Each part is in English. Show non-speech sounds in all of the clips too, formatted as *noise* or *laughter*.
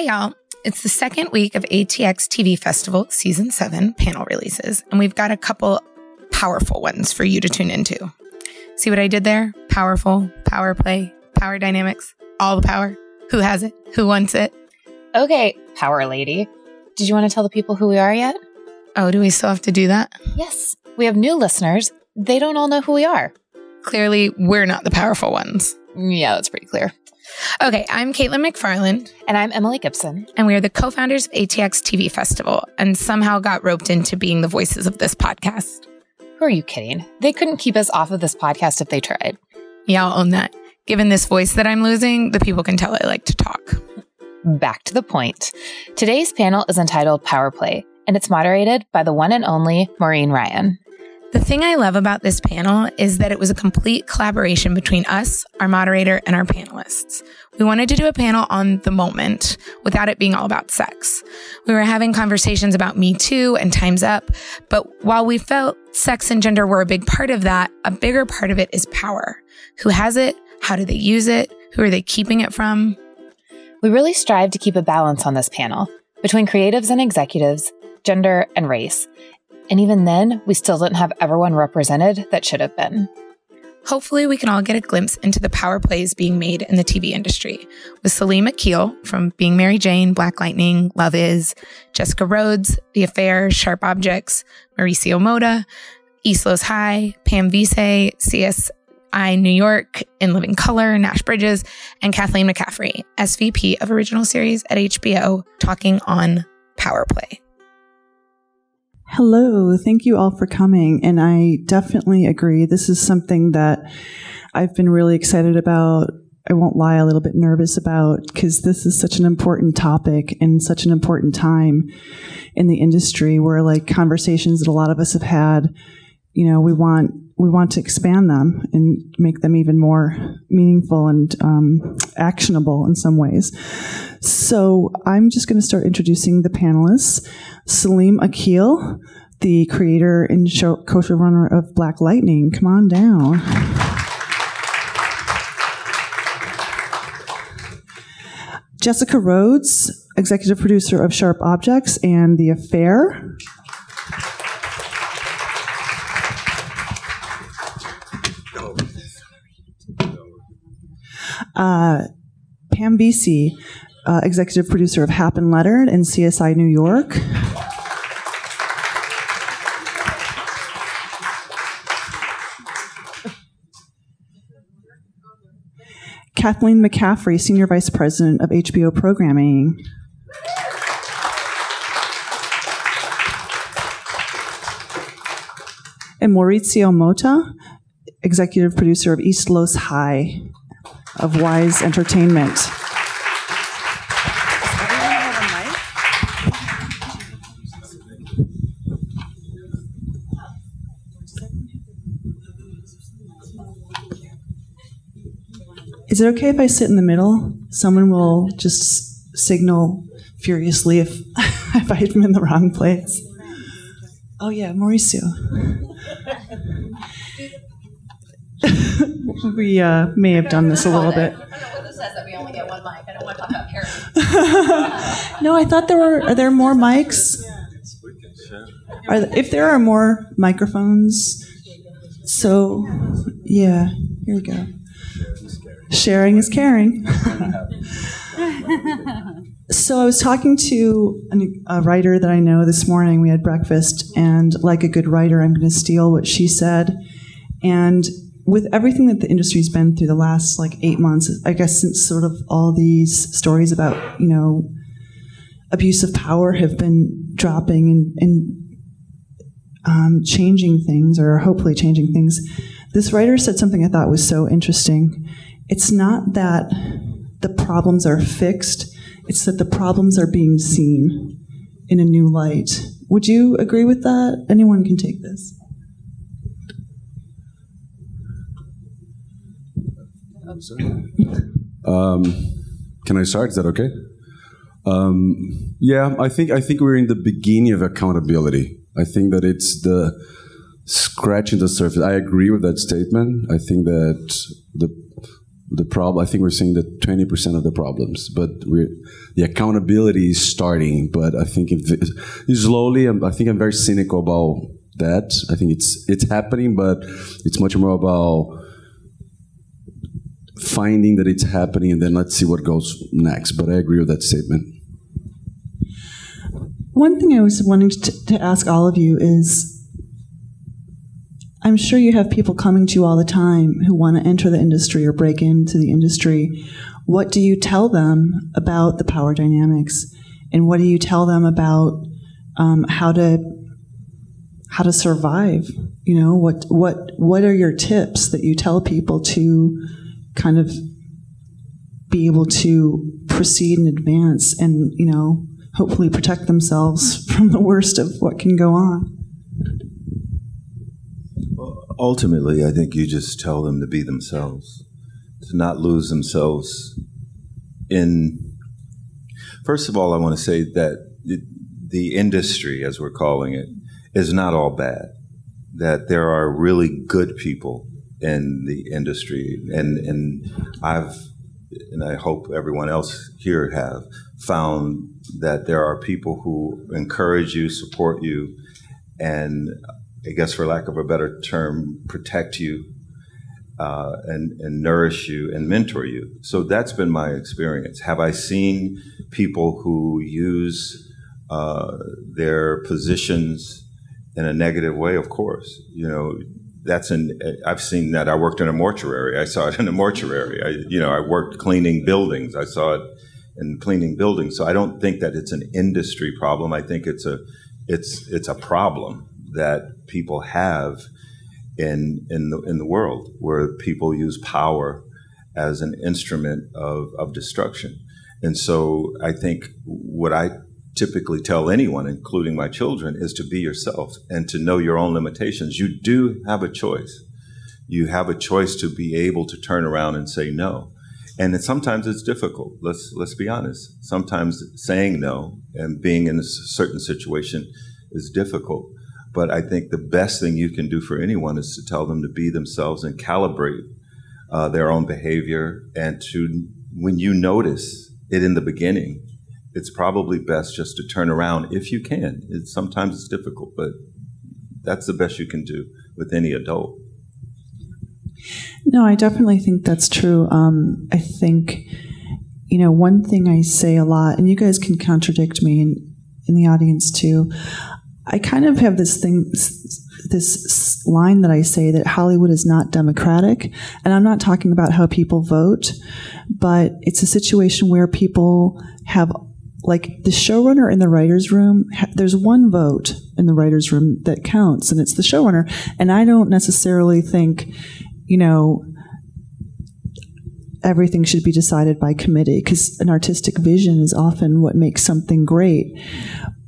Hi, y'all. It's the second week of ATX TV Festival Season 7 panel releases, and we've got a couple powerful ones for you to tune into. See what I did there? Powerful, power play, power dynamics, all the power. Who has it? Who wants it? Okay, power lady. Did you want to tell the people who we are yet? Oh, do we still have to do that? Yes. We have new listeners. They don't all know who we are. Clearly, we're not the powerful ones. Yeah, that's pretty clear. Okay, I'm Caitlin McFarland. And I'm Emily Gibson. And we are the co founders of ATX TV Festival and somehow got roped into being the voices of this podcast. Who are you kidding? They couldn't keep us off of this podcast if they tried. Yeah, I'll own that. Given this voice that I'm losing, the people can tell I like to talk. Back to the point. Today's panel is entitled Power Play, and it's moderated by the one and only Maureen Ryan. The thing I love about this panel is that it was a complete collaboration between us, our moderator, and our panelists. We wanted to do a panel on the moment without it being all about sex. We were having conversations about Me Too and Time's Up, but while we felt sex and gender were a big part of that, a bigger part of it is power. Who has it? How do they use it? Who are they keeping it from? We really strive to keep a balance on this panel between creatives and executives, gender and race. And even then, we still didn't have everyone represented that should have been. Hopefully, we can all get a glimpse into the power plays being made in the TV industry with Salim Akil from Being Mary Jane, Black Lightning, Love Is, Jessica Rhodes, The Affair, Sharp Objects, Mauricio Mota, East High, Pam Veasey, CSI New York, In Living Color, Nash Bridges, and Kathleen McCaffrey, SVP of Original Series at HBO, talking on Power Play. Hello, thank you all for coming. And I definitely agree. This is something that I've been really excited about. I won't lie, a little bit nervous about because this is such an important topic and such an important time in the industry where like conversations that a lot of us have had, you know, we want we want to expand them and make them even more meaningful and um, actionable in some ways. So I'm just going to start introducing the panelists. Salim Akil, the creator and show, co-showrunner of Black Lightning. Come on down. Jessica Rhodes, executive producer of Sharp Objects and The Affair. Uh, Pam Veasey, uh, executive producer of Hap and Leonard and CSI New York. Kathleen McCaffrey, Senior Vice President of HBO Programming. And Mauricio Mota, Executive Producer of East Los High of Wise Entertainment. Is it okay if I sit in the middle? Someone will just signal furiously if, *laughs* if I'm in the wrong place. Oh, yeah, Mauricio. We uh, may have done this a little bit. no, I thought there were. Are there more mics? Are, if there are more microphones, so yeah, here we go. Sharing is caring. *laughs* so I was talking to a writer that I know this morning. We had breakfast, and like a good writer, I'm going to steal what she said. And with everything that the industry's been through the last like eight months, I guess since sort of all these stories about you know abuse of power have been dropping and, and um, changing things, or hopefully changing things, this writer said something I thought was so interesting. It's not that the problems are fixed; it's that the problems are being seen in a new light. Would you agree with that? Anyone can take this. Um, can I start? Is that okay? Um, yeah, I think I think we're in the beginning of accountability. I think that it's the scratching the surface. I agree with that statement. I think that the the problem. I think we're seeing the twenty percent of the problems, but the accountability is starting. But I think if, slowly, I'm, I think I'm very cynical about that. I think it's it's happening, but it's much more about finding that it's happening, and then let's see what goes next. But I agree with that statement. One thing I was wanting to, to ask all of you is I'm sure you have people coming to you all the time who want to enter the industry or break into the industry. What do you tell them about the power dynamics? And what do you tell them about um, how to how to survive? You know, what what what are your tips that you tell people to kind of be able to proceed and advance and, you know, hopefully protect themselves *laughs* from the worst of what can go on? ultimately, I think you just tell them to be themselves, to not lose themselves in. First of all, I want to say that the industry, as we're calling it, is not all bad. That there are really good people in the industry, and and I've and I hope everyone else here have found that there are people who encourage you, support you, and I guess, for lack of a better term, protect you uh, and, and nourish you and mentor you. So that's been my experience. Have I seen people who use uh, their positions in a negative way? Of course. You know, that's an, I've seen that. I worked in a mortuary. I saw it in a mortuary. I, you know, I worked cleaning buildings. I saw it in cleaning buildings. So I don't think that it's an industry problem. I think it's a, it's, it's a problem that people have in in the in the world, where people use power as an instrument of, of destruction. And so I think what I typically tell anyone, including my children, is to be yourself and to know your own limitations. You do have a choice. You have a choice to be able to turn around and say no. And sometimes it's difficult. Let's let's be honest. Sometimes saying no and being in a certain situation is difficult. But I think the best thing you can do for anyone is to tell them to be themselves and calibrate uh, their own behavior. And to, when you notice it in the beginning, it's probably best just to turn around if you can. Sometimes it's difficult, but that's the best you can do with any adult. No, I definitely think that's true. Um, I think, you know, one thing I say a lot, and you guys can contradict me in, in the audience too. I kind of have this thing, this line that I say that Hollywood is not democratic. And I'm not talking about how people vote, but it's a situation where people have, like the showrunner in the writer's room, there's one vote in the writer's room that counts, and it's the showrunner. And I don't necessarily think, you know, everything should be decided by committee because an artistic vision is often what makes something great.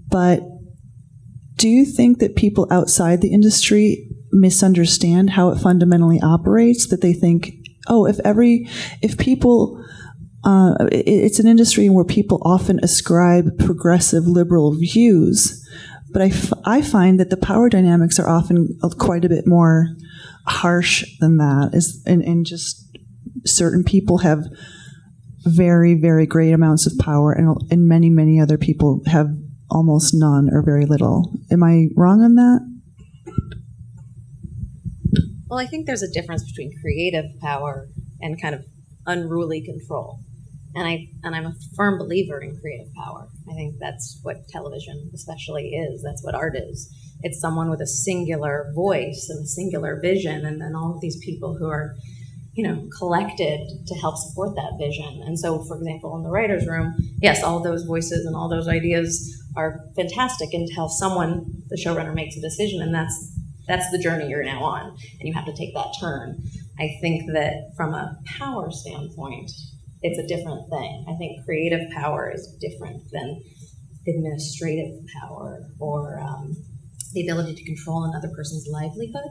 But do you think that people outside the industry misunderstand how it fundamentally operates? That they think, oh, if every, if people, uh, it, it's an industry where people often ascribe progressive liberal views, but I, f- I find that the power dynamics are often quite a bit more harsh than that. Is and, and just certain people have very very great amounts of power, and and many many other people have almost none or very little. Am I wrong on that? Well, I think there's a difference between creative power and kind of unruly control. And I and I'm a firm believer in creative power. I think that's what television especially is. That's what art is. It's someone with a singular voice and a singular vision and then all of these people who are you know, collected to help support that vision. And so, for example, in the writer's room, yes, all those voices and all those ideas are fantastic until someone, the showrunner, makes a decision, and that's that's the journey you're now on, and you have to take that turn. I think that from a power standpoint, it's a different thing. I think creative power is different than administrative power or um, the ability to control another person's livelihood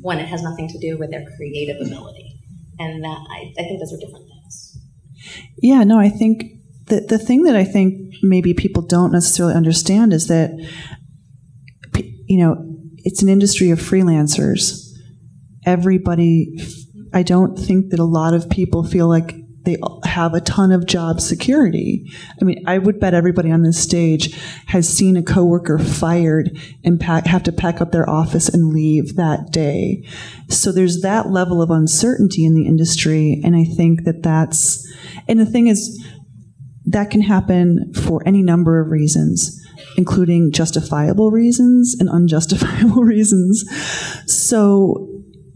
when it has nothing to do with their creative ability. And that I, I think those are different things. Yeah, no, I think the, the thing that I think maybe people don't necessarily understand is that, you know, it's an industry of freelancers. Everybody I don't think that a lot of people feel like they have a ton of job security. I mean, I would bet everybody on this stage has seen a coworker fired and pack, have to pack up their office and leave that day. So there's that level of uncertainty in the industry, and I think that that's. And the thing is, that can happen for any number of reasons including justifiable reasons and unjustifiable *laughs* reasons. So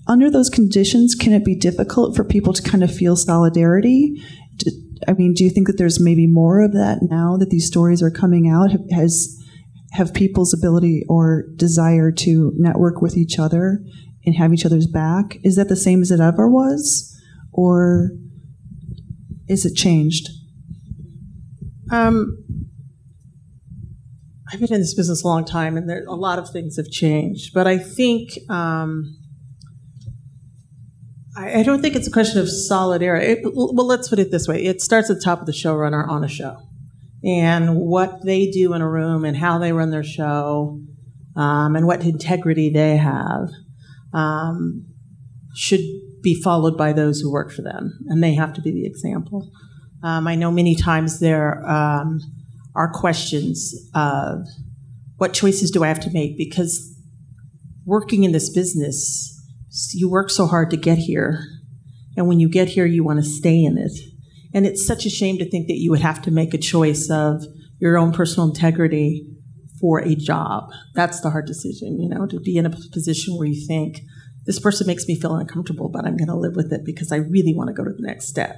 under those conditions, can it be difficult for people to kind of feel solidarity? I mean, do you think that there's maybe more of that now that these stories are coming out? Has have people's ability or desire to network with each other and have each other's back is that the same as it ever was, or is it changed? Um, I've been in this business a long time, and there, a lot of things have changed. But I think um, I, don't think it's a question of solidarity. It, well, let's put it this way: it starts at the top of the showrunner on a show, and what they do in a room, and how they run their show, um, and what integrity they have, um, should be followed by those who work for them, and they have to be the example. Um, I know many times there um, are questions of what choices do I have to make because working in this business you work so hard to get here. And when you get here, you want to stay in it. And it's such a shame to think that you would have to make a choice of your own personal integrity for a job. That's the hard decision, you know, to be in a position where you think, this person makes me feel uncomfortable, but I'm going to live with it because I really want to go to the next step.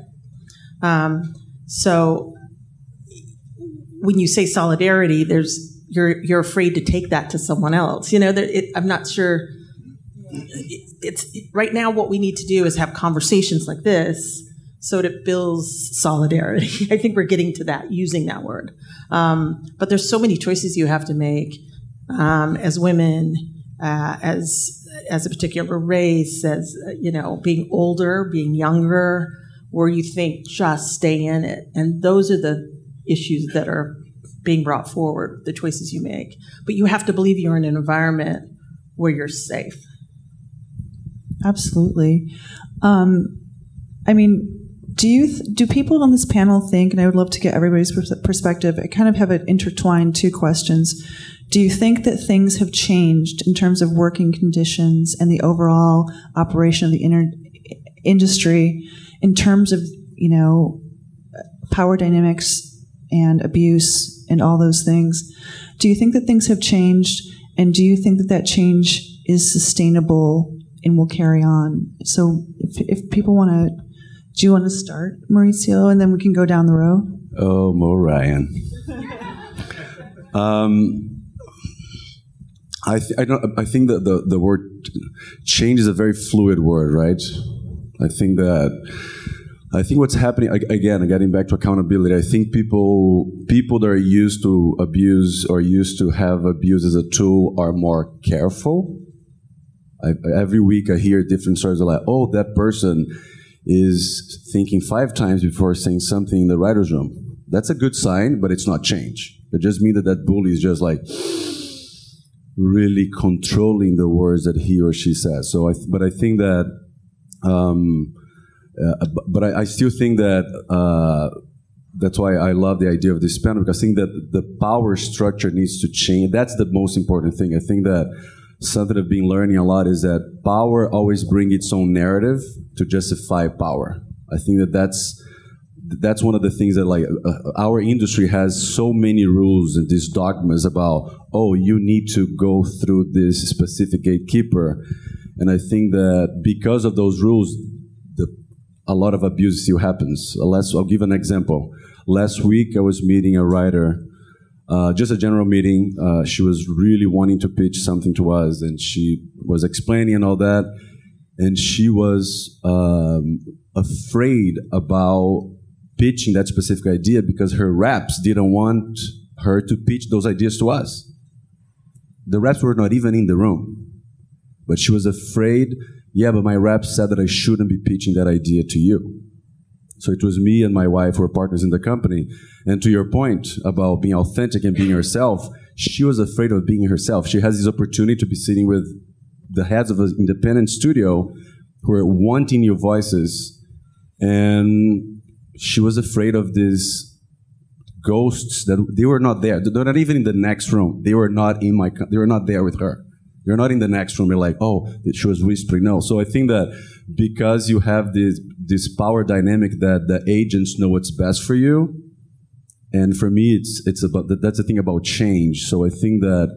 Um, so when you say solidarity, there's you're you're afraid to take that to someone else. You know, there, it, I'm not sure it's right now what we need to do is have conversations like this so that it builds solidarity. *laughs* I think we're getting to that using that word. Um, but there's so many choices you have to make um, as women, uh, as as a particular race, as you know, being older, being younger, where you think just stay in it, and those are the issues that are being brought forward. The choices you make, but you have to believe you're in an environment where you're safe Absolutely. Um, I mean, do you th- do people on this panel think? And I would love to get everybody's perspective. I kind of have it intertwined two questions. Do you think that things have changed in terms of working conditions and the overall operation of the inter- industry in terms of you know power dynamics and abuse and all those things? Do you think that things have changed, and do you think that that change is sustainable and we'll carry on. So if, if people want to, do you want to start, Mauricio, and then we can go down the row? Oh, Mo Ryan. um, I, th- I, don't, I think that the, the word change is a very fluid word, right? I think that I think what's happening again, getting back to accountability. I think people people that are used to abuse or used to have abuse as a tool are more careful I, every week I hear different stories like, oh, that person is thinking five times before saying something in the writer's room. That's a good sign, but it's not change. It just means that that bully is just like really controlling the words that he or she says. So, I but I think that, um, uh, but I, I, still think that uh, that's why I love the idea of this panel because I think that the power structure needs to change. That's the most important thing. I think that something I've been learning a lot is that power always brings its own narrative to justify power. I think that that's that's one of the things that like uh, our industry has so many rules and these dogmas about oh you need to go through this specific gatekeeper. And i think that because of those rules the, a lot of abuse still happens. Last, i'll give an example. Last week i was meeting a writer uh, just a general meeting. Uh, she was really wanting to pitch something to us, and she was explaining and all that. And she was um, afraid about pitching that specific idea because her reps didn't want her to pitch those ideas to us. The reps were not even in the room, but she was afraid. Yeah, but my reps said that I shouldn't be pitching that idea to you. So it was me and my wife who were partners in the company. And to your point about being authentic and being herself, she was afraid of being herself. She has this opportunity to be sitting with the heads of an independent studio, who are wanting new voices, and she was afraid of these ghosts that they were not there. They're not even in the next room. They were not in my. They were not there with her. They're not in the next room. You're like, oh, she was whispering. No. So I think that because you have this this power dynamic that the agents know what's best for you, and for me, it's it's about that's the thing about change. So I think that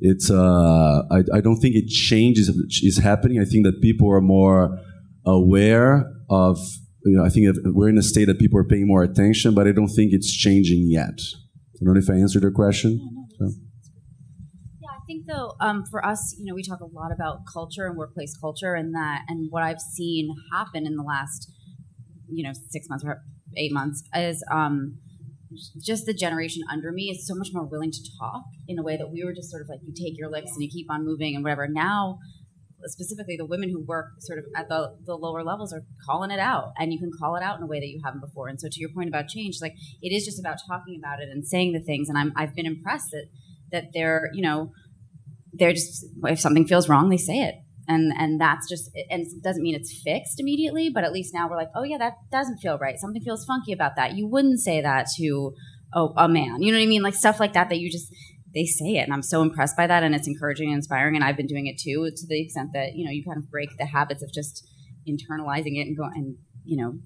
it's uh, I, I don't think it changes is happening. I think that people are more aware of you know I think we're in a state that people are paying more attention, but I don't think it's changing yet. I don't know if I answered your question. Think though, um, for us, you know, we talk a lot about culture and workplace culture, and that, and what I've seen happen in the last, you know, six months or eight months is um, just the generation under me is so much more willing to talk in a way that we were just sort of like you take your licks and you keep on moving and whatever. Now, specifically the women who work sort of at the, the lower levels are calling it out and you can call it out in a way that you haven't before. And so to your point about change, like it is just about talking about it and saying the things. And I'm, I've been impressed that, that they're, you know, they're just, if something feels wrong, they say it. And and that's just and it doesn't mean it's fixed immediately but at least now we're like oh yeah that doesn't feel right. Something feels funky about that. You wouldn't say that to a, a man. You know what i mean? Like stuff like that that you just they say it. And i'm so impressed by that and it's encouraging and inspiring and i've been doing it too to the extent that you know you kind of break the habits of just internalizing it and go and you know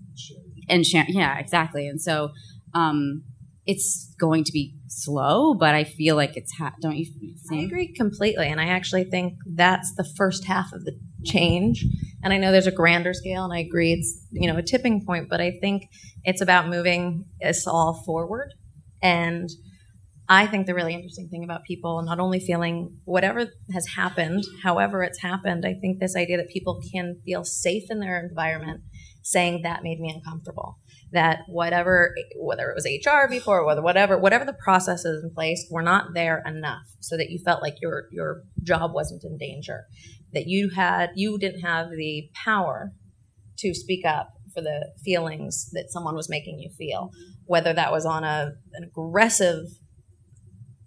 and share yeah exactly. And so um it's going to be slow, but I feel like it's ha- don't you think? I agree completely, and I actually think that's the first half of the change. And I know there's a grander scale, and I agree it's you know a tipping point, but I think it's about moving us all forward. And I think the really interesting thing about people not only feeling whatever has happened, however it's happened, I think this idea that people can feel safe in their environment, saying that made me uncomfortable that whatever whether it was HR before whether whatever whatever the processes in place were not there enough so that you felt like your your job wasn't in danger that you had you didn't have the power to speak up for the feelings that someone was making you feel whether that was on a an aggressive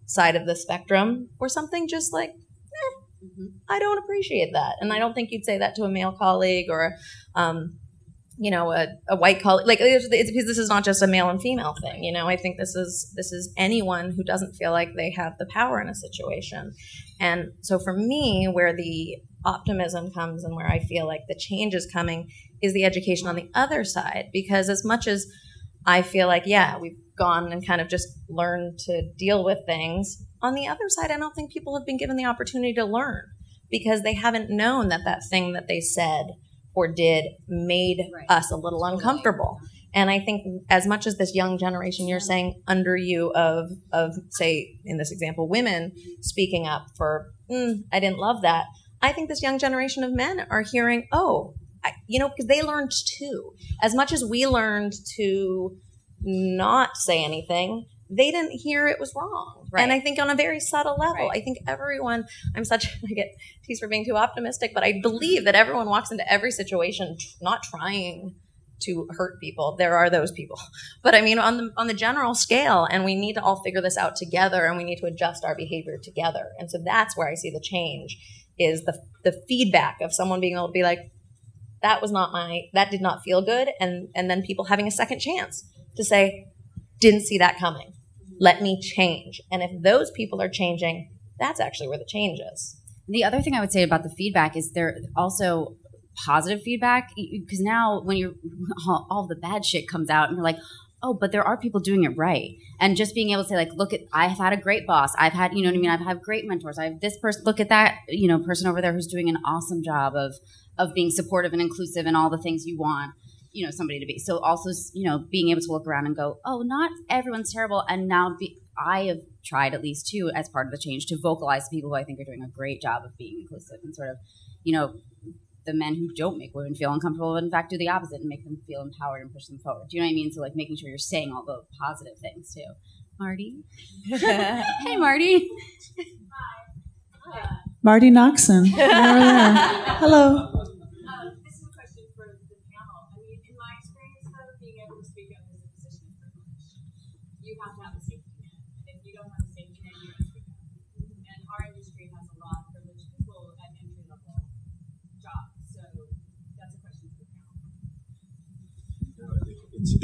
side of the spectrum or something just like eh, mm-hmm. I don't appreciate that and I don't think you'd say that to a male colleague or um, you know a, a white collar like it's, it's, this is not just a male and female thing you know? I think this is this is anyone who doesn't feel like they have the power in a situation. And so for me where the optimism comes and where i feel like the change is coming is the education on the other side. Because as much as i feel like yeah we've gone and kind of just learned to deal with things on the other side i don't think people have been given the opportunity to learn because they haven't known that that thing that they said or did made right. us a little uncomfortable. And I think as much as this young generation you're saying under you of of say in this example women speaking up for mm, I didn't love that. I think this young generation of men are hearing, oh, I, you know, because they learned too. As much as we learned to not say anything, they didn't hear it was wrong. Right. And I think on a very subtle level, right. I think everyone, I'm such, *laughs* I get teased for being too optimistic, but I believe that everyone walks into every situation not trying to hurt people. There are those people. *laughs* But I mean on the on the general scale and we need to all figure this out together and we need to adjust our behavior together. And so that's where I see the change is the the feedback of someone being able to be like that was not my that did not feel good and and then people having a second chance to say didn't see that coming let me change. And if those people are changing, that's actually where the change is. The other thing I would say about the feedback is there also positive feedback because now when you're *laughs* all, all the bad shit comes out and you're like, oh, but there are people doing it right. And just being able to say, like, look at, I've had a great boss. I've had, you know what I mean? I've had great mentors. I have this person, look at that, you know, person over there who's doing an awesome job of, of being supportive and inclusive and all the things you want you know somebody to be. So also you know being able to look around and go oh not everyone's terrible. And now be, i have tried at least too as part of the change to vocalize people who i think are doing a great job of being inclusive and sort of you know the men who don't make women feel uncomfortable but in fact do the opposite and make them feel empowered and push them forward. Do you know what i mean? So like making sure you're saying all the positive things too. Marti? *laughs* Hey Marti. Hi. Marti Noxon hello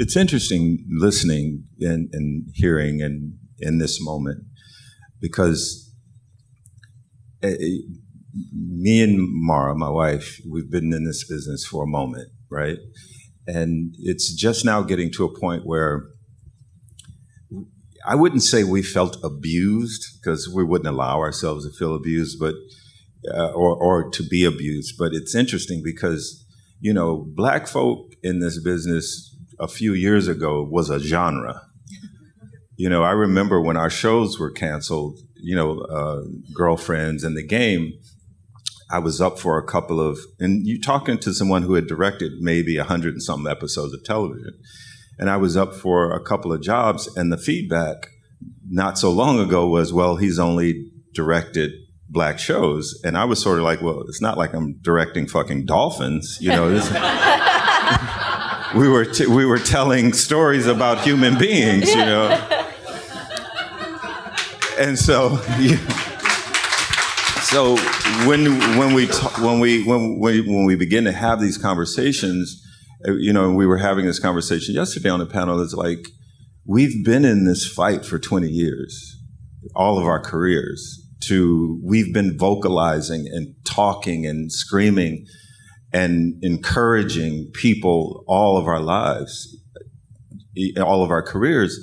it's interesting listening and, and hearing and in this moment because uh, me and Mara, my wife, we've been in this business for a moment, right? And it's just now getting to a point where I wouldn't say we felt abused because we wouldn't allow ourselves to feel abused, but uh, or or to be abused. But it's interesting because you know, black folk in this business a few years ago was a genre. You know, I remember when our shows were canceled. You know, uh, girlfriends and the game. I was up for a couple of, and you talking to someone who had directed maybe a hundred and some episodes of television and I was up for a couple of jobs, and the feedback not so long ago was, well, he's only directed black shows, and I was sort of like, well, it's not like I'm directing fucking dolphins, you know. *laughs* We were t- we were telling stories about human beings, you know. *laughs* And so, so when when we t- when we when we when we begin to have these conversations uh, you know, we were having this conversation yesterday on the panel. It's like we've been in this fight for 20 years, all of our careers. To we've been vocalizing and talking and screaming and encouraging people all of our lives, all of our careers,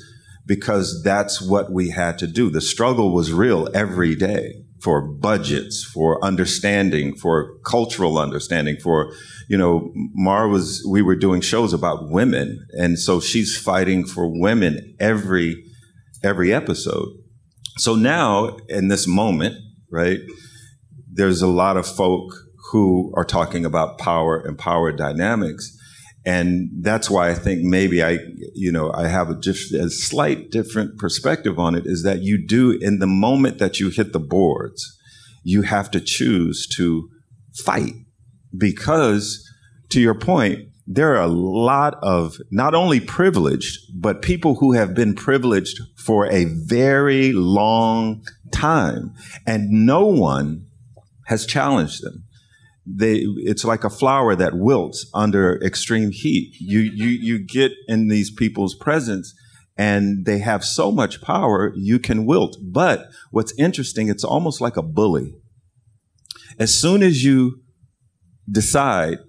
because that's what we had to do. The struggle was real every day for budgets, for understanding, for cultural understanding, for, you know, Mar was, we were doing shows about women. And so she's fighting for women every, every episode. So now in this moment, right, there's a lot of folk who are talking about power and power dynamics. And that's why I think maybe I, you know, I have a, just a slight different perspective on it is that you do in the moment that you hit the boards, you have to choose to fight. Because to your point, there are a lot of not only privileged, but people who have been privileged for a very long time. And no one has challenged them they it's like a flower that wilts under extreme heat. You you you get in these people's presence and they have so much power you can wilt. But what's interesting, it's almost like a bully. As soon as you decide,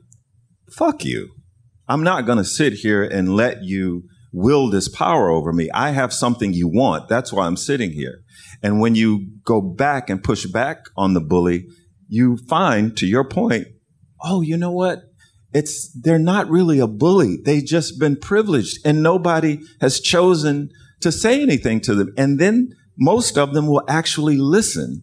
fuck you. I'm not going to sit here and let you will this power over me. I have something you want. That's why I'm sitting here. And when you go back and push back on the bully, you find, to your point, oh, you know what? It's, they're not really a bully. They've just been privileged and nobody has chosen to say anything to them. And then most of them will actually listen.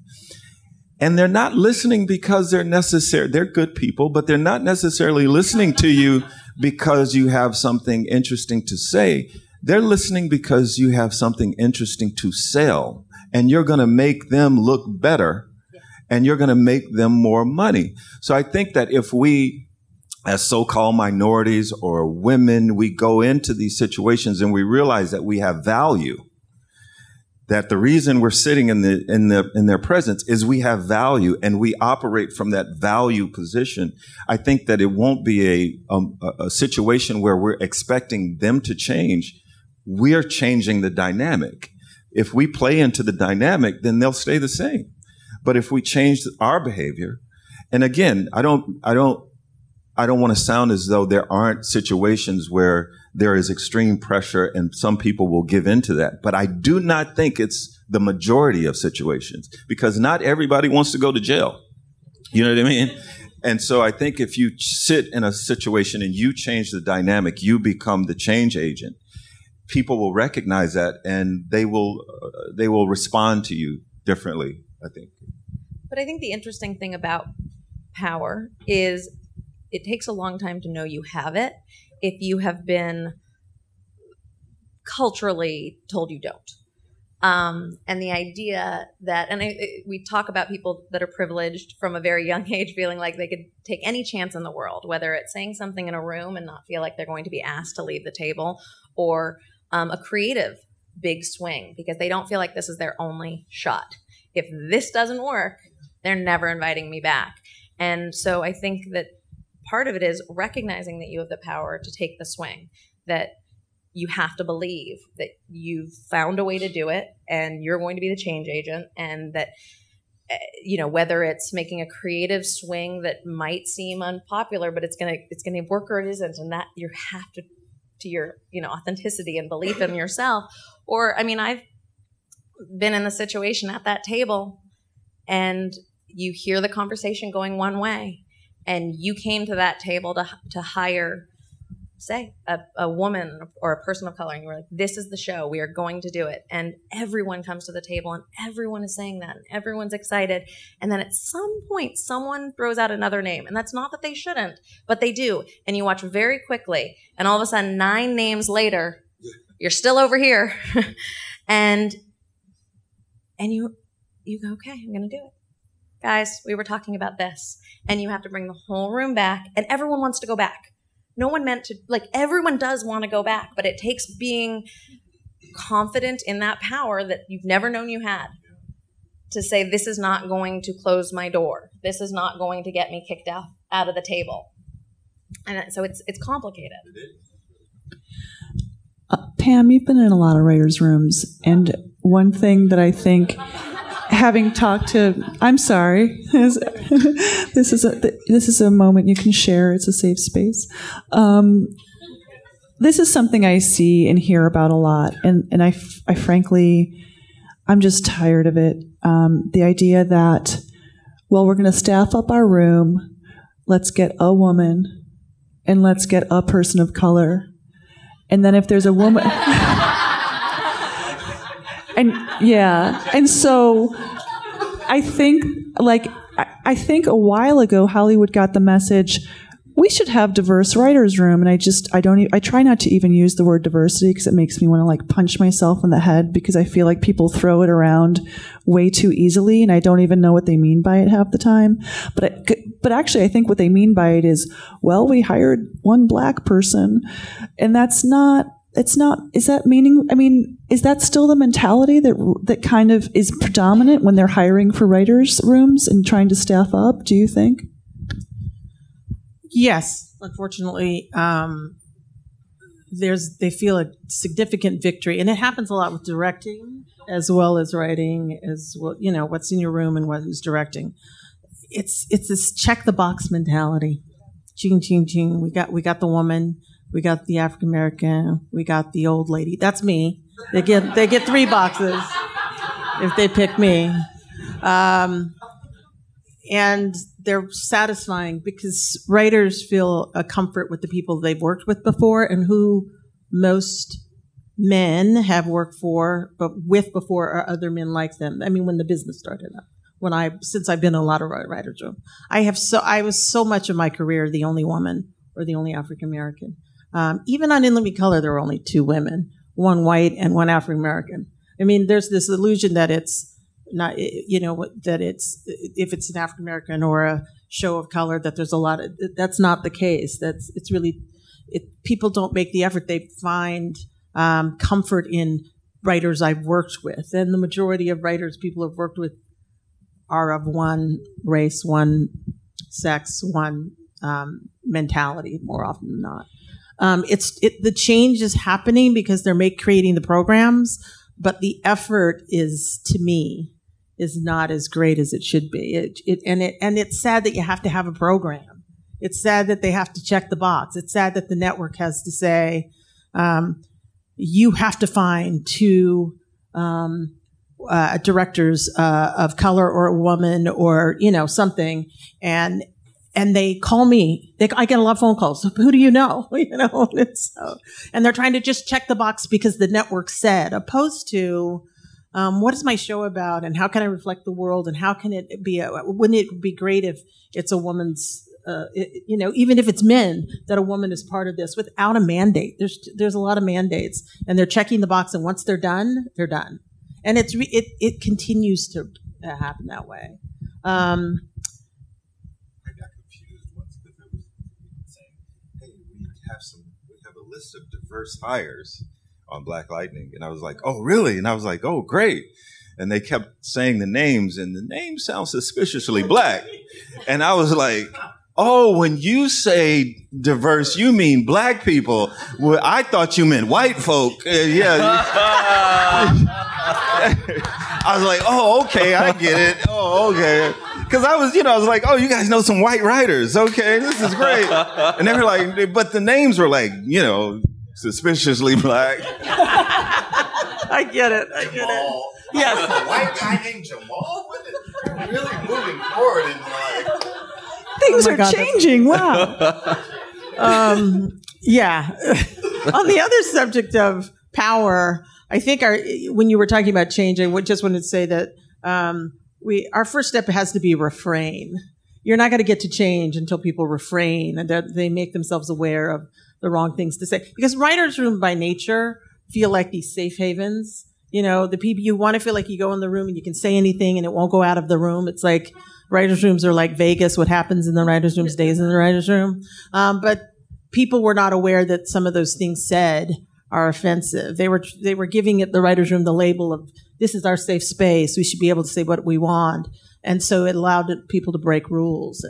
And they're not listening because they're necessary. They're good people, but they're not necessarily listening to you *laughs* because you have something interesting to say. They're listening because you have something interesting to sell and you're going to make them look better and you're going to make them more money. So I think that if we, as so-called minorities or women, we go into these situations and we realize that we have value, that the reason we're sitting in the in the in their presence is we have value and we operate from that value position. I think that it won't be a um, a situation where we're expecting them to change. We're changing the dynamic. If we play into the dynamic, then they'll stay the same. But if we change our behavior, and again, I don't, I don't, I don't want to sound as though there aren't situations where there is extreme pressure and some people will give in to that. But I do not think it's the majority of situations because not everybody wants to go to jail. You know what I mean? And so I think if you sit in a situation and you change the dynamic, you become the change agent. People will recognize that and they will uh, they will respond to you differently, I think. But I think the interesting thing about power is it takes a long time to know you have it if you have been culturally told you don't. Um, and the idea that, and I, we talk about people that are privileged from a very young age, feeling like they could take any chance in the world, whether it's saying something in a room and not feel like they're going to be asked to leave the table, or um, a creative big swing because they don't feel like this is their only shot. If this doesn't work, they're never inviting me back. And so I think that part of it is recognizing that you have the power to take the swing, that you have to believe that you've found a way to do it and you're going to be the change agent and that eh, you know whether it's making a creative swing that might seem unpopular but it's going to it's going to work or it isn't and that you have to to your you know authenticity and belief in yourself or i mean i've been in the situation at that table and you hear the conversation going one way and you came to that table to to hire say a, a woman or a person of color and you were like this is the show. We are going to do it. And everyone comes to the table and everyone is saying that and everyone's excited. And then at some point someone throws out another name and that's not that they shouldn't but they do. And you watch very quickly and all of a sudden nine names later *laughs* you're still over here. *laughs* And and you you go okay i'm going to do it guys we were talking about this and you have to bring the whole room back and everyone wants to go back. No one meant to like everyone does want to go back but it takes being confident in that power that you've never known you had to say this is not going to close my door. This is not going to get me kicked out out of the table. And so it's it's complicated. Uh, pam you've been in a lot of writers rooms and one thing that i think having talked to i'm sorry. *laughs* This is a this is a moment you can share. It's a safe space. Um, this is something i see and hear about a lot. And, and I, I frankly i'm just tired of it. Um, the idea that well we're going to staff up our room. Let's get a woman and let's get a person of color. And then if there's a woman *laughs* and yeah. And so i think like i think a while ago hollywood got the message we should have diverse writers room. And i just i don't i try not to even use the word diversity because it makes me want to like punch myself in the head because i feel like people throw it around way too easily and i don't even know what they mean by it half the time. But I, but actually i think what they mean by it is well we hired one black person. And that's not it's not is that meaning i mean is that still the mentality that that kind of is predominant when they're hiring for writers rooms and trying to staff up do you think? Yes. Unfortunately um, there's they feel a significant victory and it happens a lot with directing as well as writing as well you know what's in your room and what who's directing. It's it's this check the box mentality. Ching ching ching. We got we got the woman we got the African American. We got the old lady. That's me. They get they get three boxes if they pick me, um, and they're satisfying because writers feel a comfort with the people they've worked with before and who most men have worked for, but with before are other men like them. I mean, when the business started up when I since I've been in a lot of writers' room. I have so I was so much of my career the only woman or the only African American. Um, even on In Living Color, there were only two women, one white and one African American. I mean, there's this illusion that it's not, you know, that it's if it's an African American or a show of color that there's a lot of. That's not the case. That's it's really, it, people don't make the effort. They find um, comfort in writers I've worked with, and the majority of writers people have worked with are of one race, one sex, one um, mentality more often than not. Um, it's it, the change is happening because they're make creating the programs, but the effort is to me is not as great as it should be. It, it, and it and it's sad that you have to have a program. It's sad that they have to check the box. It's sad that the network has to say um, you have to find two um, uh, directors uh, of color or a woman or you know something, and and they call me. They, I get a lot of phone calls. Who do you know? *laughs* You know, and, so, and they're trying to just check the box because the network said, opposed to um, what is my show about, and how can I reflect the world, and how can it be? A, wouldn't it be great if it's a woman's uh, it, you know, even if it's men, that a woman is part of this without a mandate. There's there's a lot of mandates, and they're checking the box, and once they're done, they're done, and it's re- it it continues to happen that way. Um, list of diverse hires on Black Lightning. And I was like, oh, really? And I was like, oh, great. And they kept saying the names, and the names sound suspiciously black. And I was like, Oh, when you say diverse, you mean black people. Well, I thought you meant white folk. Uh, yeah. *laughs* *laughs* I was like, oh, okay, I get it. Oh, okay. Because I was, you know, I was like, oh, you guys know some white writers. Okay, this is great. *laughs* And they were like, but the names were like, you know, suspiciously black. I get it. I get it. Yes. A white guy named Jamal? Really moving forward in like Things Oh are God, that's- changing. Wow. *laughs* um, yeah. *laughs* On the other subject of power, I think our when you were talking about change, I just wanted to say that um, we our first step has to be refrain. You're not going to get to change until people refrain and they make themselves aware of the wrong things to say. Because writers' room by nature feel like these safe havens. You know, the people you want to feel like you go in the room and you can say anything and it won't go out of the room. It's like writers' rooms are like Vegas. What happens in the writers' room stays in the writers' room. Um, but people were not aware that some of those things said are offensive. They were they were giving it the writers' room the label of this is our safe space. We should be able to say what we want, and so it allowed people to break rules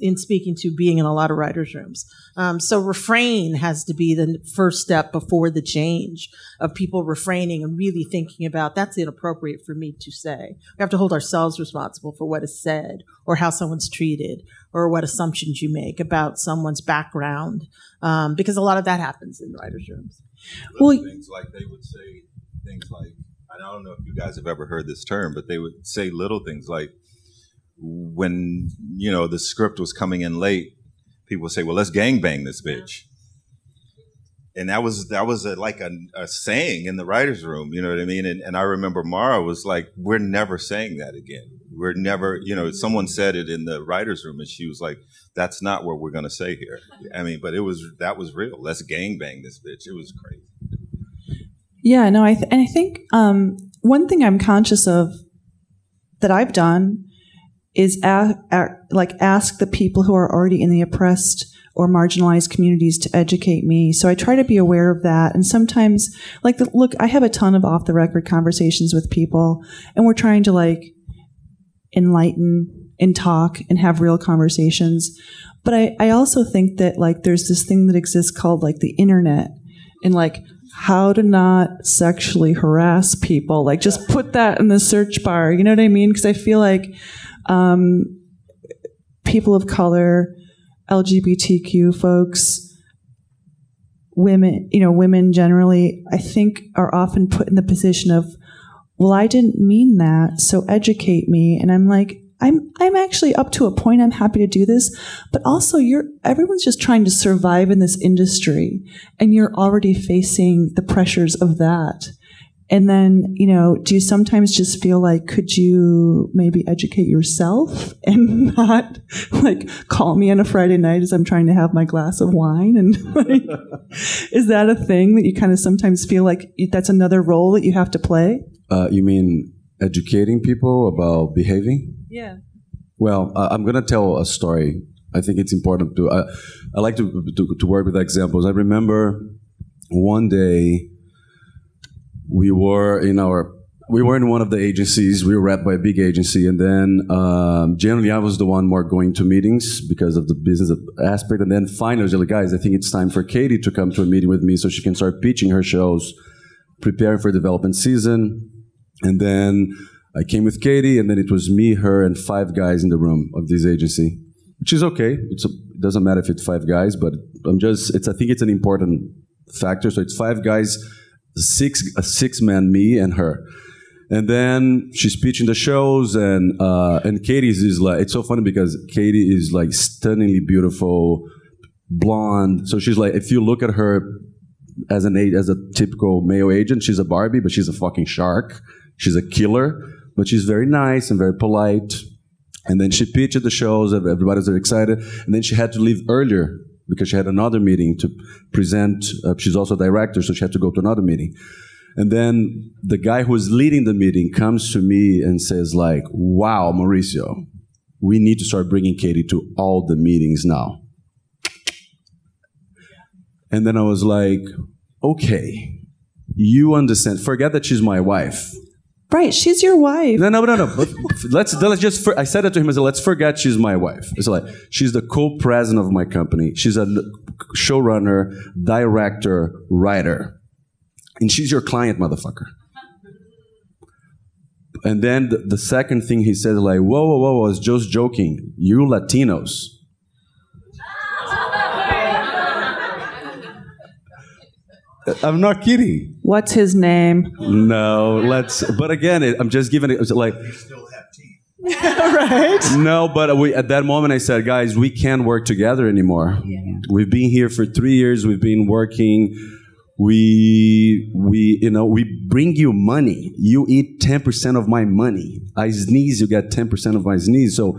in speaking to being in a lot of writers' rooms. Um, so refrain has to be the first step before the change of people refraining and really thinking about that's inappropriate for me to say. We have to hold ourselves responsible for what is said or how someone's treated or what assumptions you make about someone's background, um, because a lot of that happens in writers' rooms. Well, things like they would say things like I don't know if you guys have ever heard this term, but they would say little things like when you know the script was coming in late, people would say, "Well, let's gangbang this bitch," and that was that was a, like a, a saying in the writers' room. You know what I mean? And, and I remember Mara was like, "We're never saying that again. We're never." You know, someone said it in the writers' room, and she was like, "That's not what we're going to say here." I mean, but it was that was real. Let's gangbang this bitch. It was crazy. Yeah, no, I th- and I think um, one thing I'm conscious of that I've done is a- a- like ask the people who are already in the oppressed or marginalized communities to educate me. So I try to be aware of that. And sometimes, like, the, look, I have a ton of off the record conversations with people, and we're trying to like enlighten and talk and have real conversations. But I, I also think that like there's this thing that exists called like the internet and like how to not sexually harass people. Like just put that in the search bar. You know what I mean? Because I feel like um, people of color, LGBTQ folks, women, you know, women generally, I think are often put in the position of, well, I didn't mean that, so educate me. And I'm like, I'm I'm actually up to a point. I'm happy to do this, but also you're everyone's just trying to survive in this industry, and you're already facing the pressures of that. And then, you know, do you sometimes just feel like could you maybe educate yourself *laughs* and not like call me on a Friday night as I'm trying to have my glass of wine? And like, *laughs* is that a thing that you kind of sometimes feel like that's another role that you have to play? Uh, you mean educating people about behaving? Yeah. Well, uh, I'm going to tell a story. I think it's important to. Uh, I like to, to to work with examples. I remember one day we were in our we were in one of the agencies. We were wrapped by a big agency, and then um, generally I was the one more going to meetings because of the business aspect. And then finally, I was like, guys, I think it's time for Katie to come to a meeting with me so she can start pitching her shows, preparing for development season. And then I came with Katie, and then it was me, her, and five guys in the room of this agency, which is okay. A, it doesn't matter if it's five guys, but I'm just. It's. I think it's an important factor. So it's five guys, six a six man, me and her. And then she's pitching the shows, and uh, and Katie's is like it's so funny because Katie is like stunningly beautiful, blonde. So she's like, if you look at her as an as a typical male agent, she's a Barbie, but she's a fucking shark. She's a killer, but she's very nice and very polite. And then she pitched the shows. ev- Everybody's very excited. And then she had to leave earlier because she had another meeting to present. Uh, she's also a director, so she had to go to another meeting. And then the guy who was leading the meeting comes to me and says, like, wow, Mauricio, we need to start bringing Katie to all the meetings now. And then I was like, okay, you understand. Forget that she's my wife. Right, she's your wife. No, no, no, no. But let's let's just. For, I said that to him. I said, let's forget she's my wife. It's like she's the co-president of my company. She's a showrunner, director, writer, and she's your client, motherfucker. And then the, the second thing he said, like, whoa, whoa, whoa, I was just joking. You Latinos. I'm not kidding. What's his name? No, let's. But again, it, I'm just giving it like. *laughs* right? No, but we, at that moment I said, guys, we can't work together anymore. We've been here for three years. We've been working. We we you know we bring you money. You eat ten percent of my money. I sneeze, you get ten percent of my sneeze. So.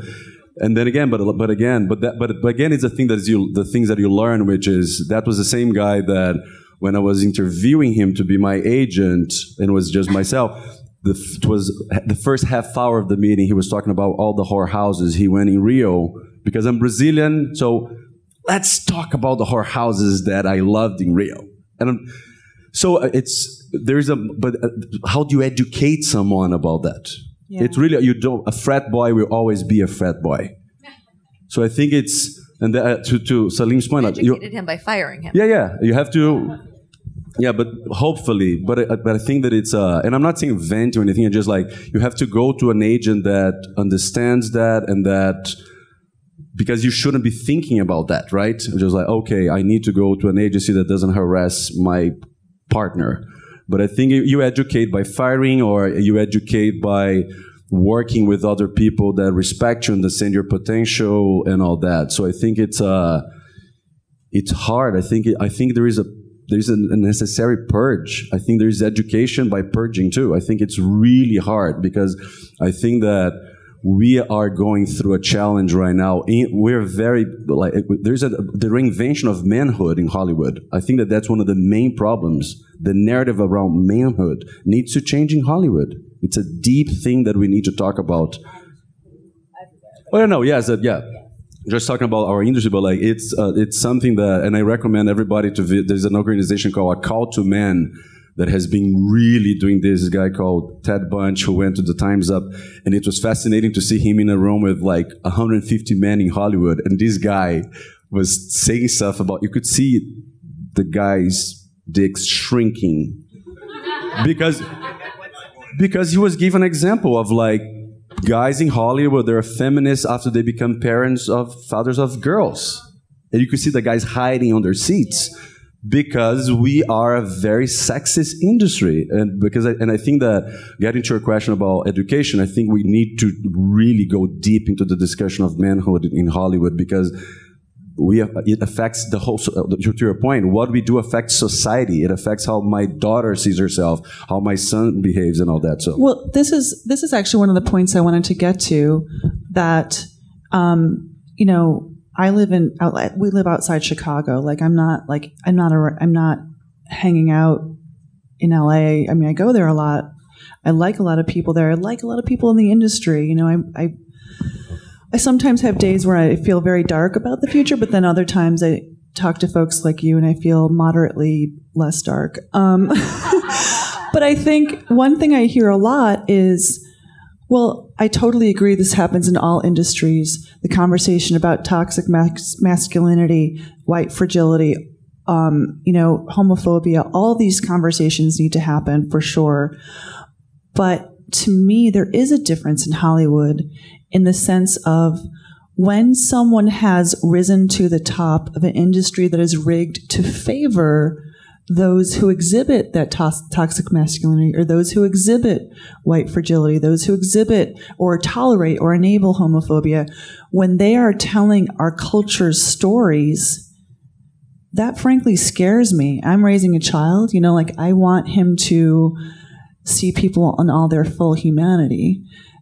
And then again, but but again, but that, but, but again, it's the thing that is you the things that you learn, which is that was the same guy that when I was interviewing him to be my agent, and it was just myself. The, it was the first half hour of the meeting. He was talking about all the whorehouses he went in Rio because I'm Brazilian. So let's talk about the whorehouses that I loved in Rio. And I'm, so it's there's a but uh, how do you educate someone about that? Yeah. It's really you don't a frat boy will always be a frat boy. So I think it's and the, uh, to to Salim's point, uh, you, Educated him by firing him. yeah, yeah. You have to. Yeah, but hopefully, but I, but I think that it's uh, and I'm not saying vent or anything. It's just like you have to go to an agent that understands that and that because you shouldn't be thinking about that, right? Just like okay, I need to go to an agency that doesn't harass my partner. But I think you- you educate by firing or you educate by working with other people that respect you, and understand your potential, and all that. So I think it's uh, it's hard. I think I think there is a there's a, a necessary purge. I think there's education by purging too. I think it's really hard because I think that we are going through a challenge right now. We're very like there's a the reinvention of manhood in Hollywood. I think that that's one of the main problems. The narrative around manhood needs to change in Hollywood. It's a deep thing that we need to talk about. Oh no, yes, uh, yeah. Just talking about our industry, but like it's uh, it's something that, and I recommend everybody to. Vi- there's an organization called A Call to Men that has been really doing this. This guy called Ted Bunch who went to the Times Up, and it was fascinating to see him in a room with like 150 men in Hollywood, and this guy was saying stuff about. You could see the guy's dicks shrinking because because he was given an example of like guys in Hollywood they're feminists after they become parents of fathers of girls, and you can see the guys hiding on their seats because we are a very sexist industry, and because I, and I think that getting to your question about education, I think we need to really go deep into the discussion of manhood in Hollywood because we it affects the whole to your point what we do affects society it affects how my daughter sees herself how my son behaves and all that so Well, this is this is actually one of the points I wanted to get to. That um, you know, I live in out, we live outside Chicago. Like I'm not like I'm not a, I'm not hanging out in LA. I mean, I go there a lot. I like a lot of people there. I like a lot of people in the industry. You know, I I, I sometimes have days where I feel very dark about the future, but then other times I talk to folks like you and I feel moderately less dark. Um, *laughs* but I think one thing I hear a lot is, well, I totally agree this happens in all industries. The conversation about toxic mas- masculinity, white fragility, um, you know, homophobia, all these conversations need to happen for sure. But to me, there is a difference in Hollywood in the sense of when someone has risen to the top of an industry that is rigged to favor those who exhibit that tos- toxic masculinity or those who exhibit white fragility, those who exhibit or tolerate or enable homophobia, when they are telling our culture's stories, that frankly scares me. I'm raising a child, you know, like I want him to see people in all their full humanity.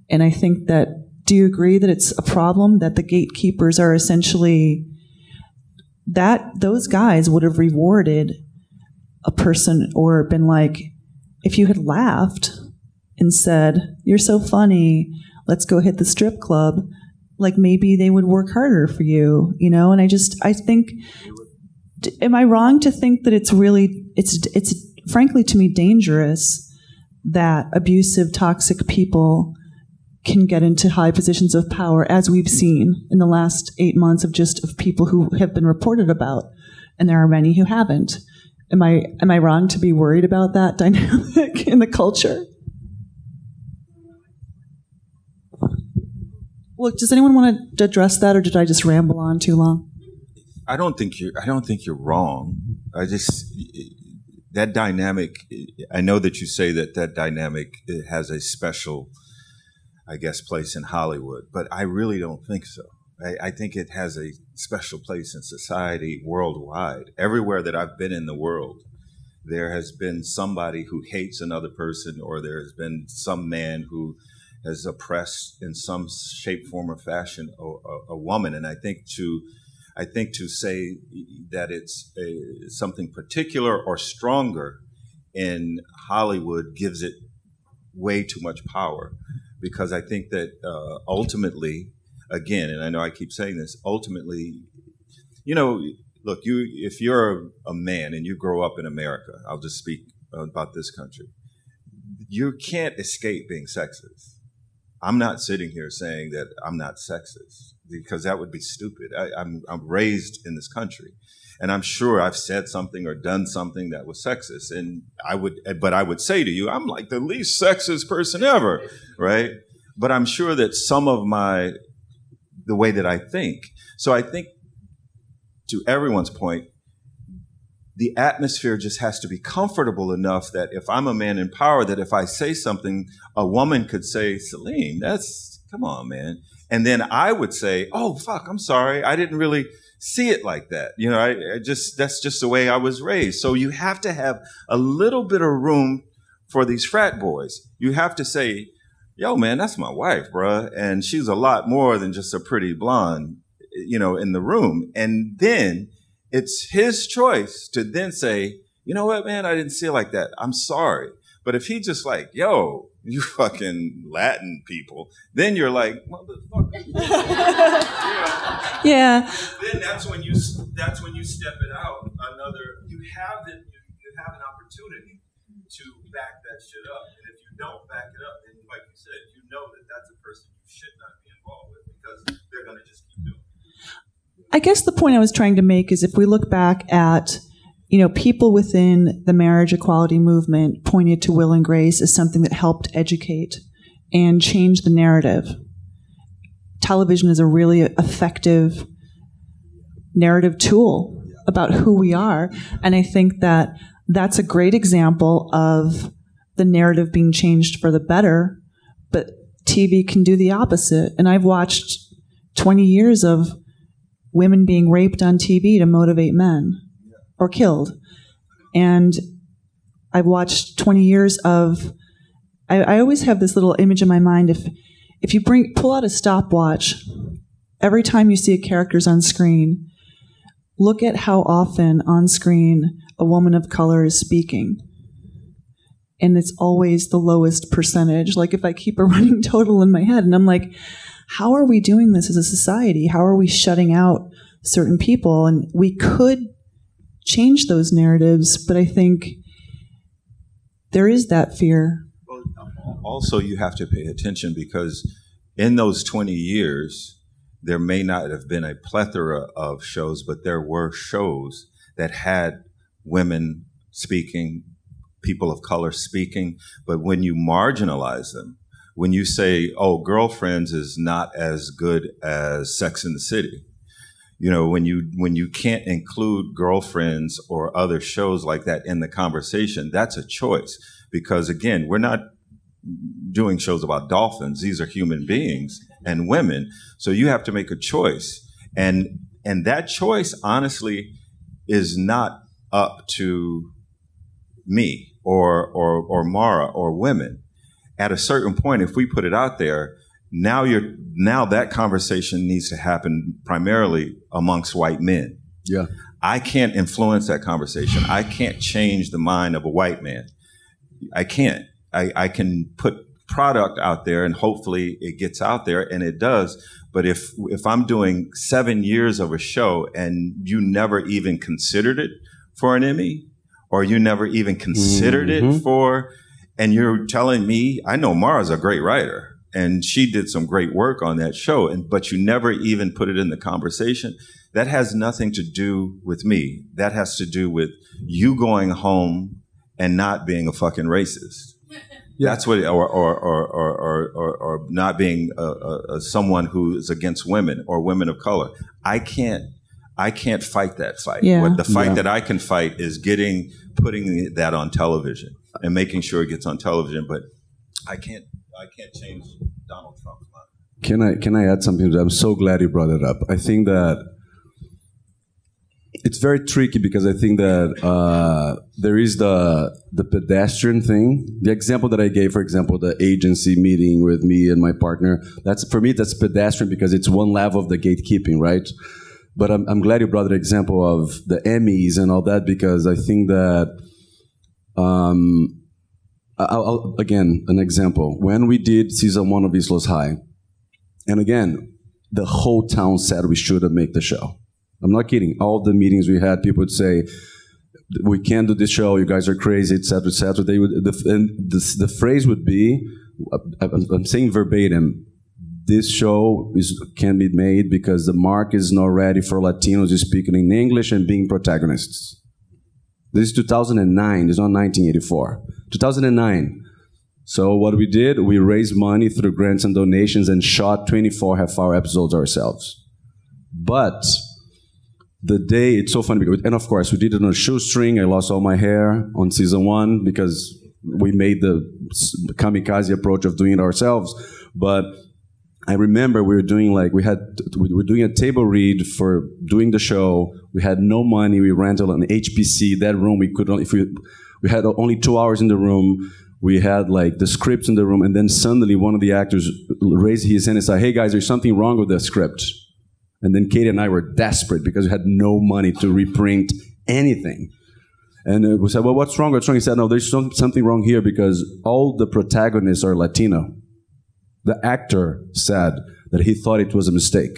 And I think that, do you agree that it's a problem that the gatekeepers are essentially that those guys would have rewarded a person or been like, if you had laughed and said, You're so funny, let's go hit the strip club, like maybe they would work harder for you, you know? And I just, I think, am I wrong to think that it's really, it's, it's frankly to me dangerous that abusive, toxic people can get into high positions of power, as we've seen in the last eight months of just of people who have been reported about, and there are many who haven't. Am I am I wrong to be worried about that *laughs* dynamic in the culture? Well, does anyone want to address that, or did I just ramble on too long? I don't think you're. I don't think you're wrong. I just that dynamic. I know that you say that that dynamic has a special I guess, place in Hollywood, but I really don't think so. I, I, think it has a special place in society worldwide. Everywhere that I've been in the world, there has been somebody who hates another person, or there has been some man who has oppressed in some shape, form, or fashion a, a, a woman. And I think to I think to say that it's a, something particular or stronger in Hollywood gives it way too much power because I think that uh, ultimately, again, and I know I keep saying this, ultimately, you know, look, you if you're a man and you grow up in America, I'll just speak about this country. You can't escape being sexist. I'm not sitting here saying that I'm not sexist because that would be stupid. I, I'm raised in this country and I'm sure I've said something or done something that was sexist. And I would, but I would say to you, I'm like the least sexist person ever, right? But I'm sure that some of my, the way that I think. So I think to everyone's point, the atmosphere just has to be comfortable enough that if I'm a man in power, that if I say something, a woman could say, Salim, that's, come on, man. And then I would say, oh, fuck, I'm sorry. I didn't really, see it like that. You know, I, I, just, that's just the way I was raised. So you have to have a little bit of room for these frat boys. You have to say, yo, man, that's my wife, bruh. And she's a lot more than just a pretty blonde, you know, in the room. And then it's his choice to then say, you know what, man, I didn't see it like that. I'm sorry. But if he just like, yo, you fucking Latin people, then you're like, motherfucker. *laughs* yeah. Then that's when you that's when you step it out. Another, you have the, you, you have an opportunity to back that shit up, and if you don't back it up, then like you said, you know that that's a person you should not be involved with because they're gonna just keep doing. It. I guess the point I was trying to make is if we look back at you know, people within the marriage equality movement pointed to Will and Grace as something that helped educate and change the narrative. Television is a really effective narrative tool about who we are. And I think that that's a great example of the narrative being changed for the better, but TV can do the opposite. And I've watched 20 years of women being raped on TV to motivate men or killed. And I've watched 20 years of. I, I always have this little image in my mind. If if you bring pull out a stopwatch, every time you see a character's on screen, look at how often on screen a woman of color is speaking. And it's always the lowest percentage. Like if I keep a *laughs* running total in my head and I'm like, how are we doing this as a society? How are we shutting out certain people? And we could change those narratives, but I think there is that fear. Also, you have to pay attention because in those 20 years, there may not have been a plethora of shows, but there were shows that had women speaking, people of color speaking. But when you marginalize them, when you say, oh, Girlfriends is not as good as Sex in the City, you know when you when you can't include girlfriends or other shows like that in the conversation that's a choice. Because again we're not doing shows about dolphins. These are human beings and women. So you have to make a choice. And and that choice honestly is not up to me or or or Mara or women. At a certain point if we put it out there now you're now that conversation needs to happen primarily amongst white men. Yeah. I can't influence that conversation. I can't change the mind of a white man. I can't. I, I can put product out there and hopefully it gets out there and it does. But if if I'm doing seven years of a show and you never even considered it for an Emmy, or you never even considered mm-hmm. it for And you're telling me, I know Mara's a great writer and she did some great work on that show, and but you never even put it in the conversation. That has nothing to do with me. That has to do with you going home and not being a fucking racist. That's what, or or or or or, or not being a, a, a someone who is against women or women of color. I can't. I can't fight that fight. Yeah. What the fight Yeah. that I can fight is getting putting that on television and making sure it gets on television. But I can't. I can't change Donald Trump's mind. Can I can I add something? I'm so glad you brought it up. I think that it's very tricky because I think that uh, there is the the pedestrian thing. The example that I gave, for example, the agency meeting with me and my partner. That's for me. That's pedestrian because it's one level of the gatekeeping, right? But I'm, I'm glad you brought the example of the Emmys and all that because I think that um, I'll, again an example when we did season one of East Los High, and again the whole town said we should have made the show. I'm not kidding. All the meetings we had, people would say, "We can't do this show. You guys are crazy, etc., etc." They would, the, and the, the phrase would be, I'm, saying verbatim, "This show is can be made because the market is not ready for Latinos speaking in English and being protagonists." This is 2009. This is not 1984. 2009. So what we did, we raised money through grants and donations and shot 24 half-hour episodes ourselves. But the day it's so funny because, and of course we did it on a shoestring. I lost all my hair on season one because we made the kamikaze approach of doing it ourselves. But I remember we were doing like we had we were doing a table read for doing the show. We had no money. We rented an HPC. That room we could only if we we had only two hours in the room. We had like the scripts in the room, and then suddenly one of the actors raised his hand and said, "Hey guys, there's something wrong with the script." And then Katie and I were desperate because we had no money to reprint anything. And uh, we said, "Well, what's wrong? What's wrong?" He said, "No, there's some, something wrong here because all the protagonists are Latino." The actor said that he thought it was a mistake,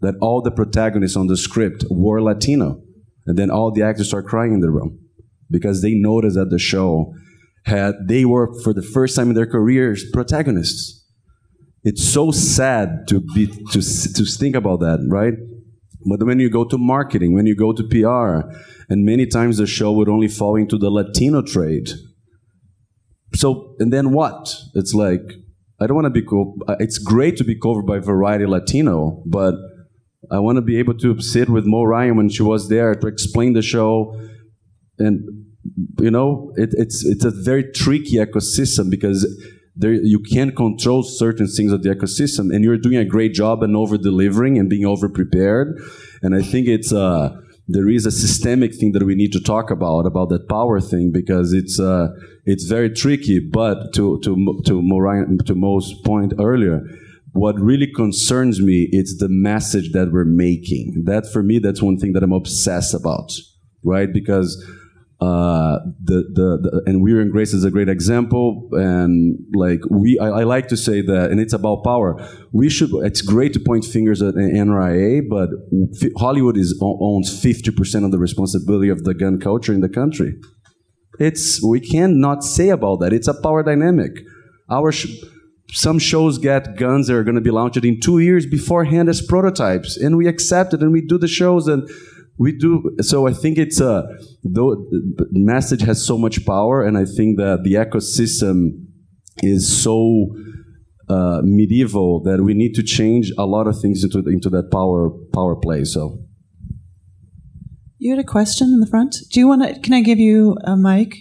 that all the protagonists on the script were Latino. And then all the actors start crying in the room because they noticed that the show had, they were, for the first time in their careers, protagonists. It's so sad to be, to, to think about that, right? But when you go to marketing, when you go to PR, and many times the show would only fall into the Latino trade. So, and then what? It's like, I don't want to be cool. Uh, it's great to be covered by Variety Latino, but I want to be able to sit with Mo Ryan when she was there to explain the show. And, you know, it, it's, it's a very tricky ecosystem because there, you can't control certain things of the ecosystem and you're doing a great job and over delivering and being over prepared. And I think it's, uh, there is a systemic thing that we need to talk about about that power thing because it's uh, it's very tricky. But to to to Moran, to Mo's point earlier, what really concerns me is the message that we're making. That for me, that's one thing that I'm obsessed about, right? Because uh, the, the the and Will and Grace is a great example, and like we, I, I like to say that, and it's about power. We should. It's great to point fingers at NRA, but Hollywood is owns fifty percent of the responsibility of the gun culture in the country. It's we cannot say about that. It's a power dynamic. Our sh- some shows get guns that are going to be launched in two years beforehand as prototypes, and we accept it and we do the shows and we do. So I think it's a the the message has so much power, and I think that the ecosystem is so uh, medieval that we need to change a lot of things into into that power power play. So. You had a question in the front. Do you want to? Can I give you a mic?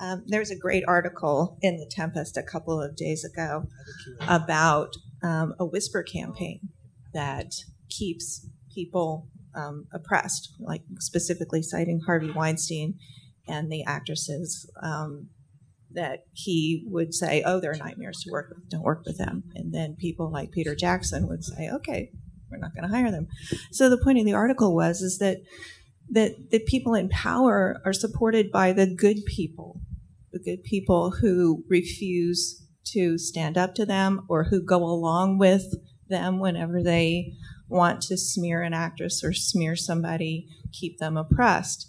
Um, there's a great article in the Tempest a couple of days ago about um, a whisper campaign that keeps people um, oppressed, like specifically citing Harvey Weinstein and the actresses um, that he would say, "Oh, they're nightmares to work with. Don't work with them." And then people like Peter Jackson would say, "Okay, we're not going to hire them." So the point of the article was is that that the people in power are supported by the good people, the good people who refuse to stand up to them or who go along with them whenever they want to smear an actress or smear somebody, keep them oppressed.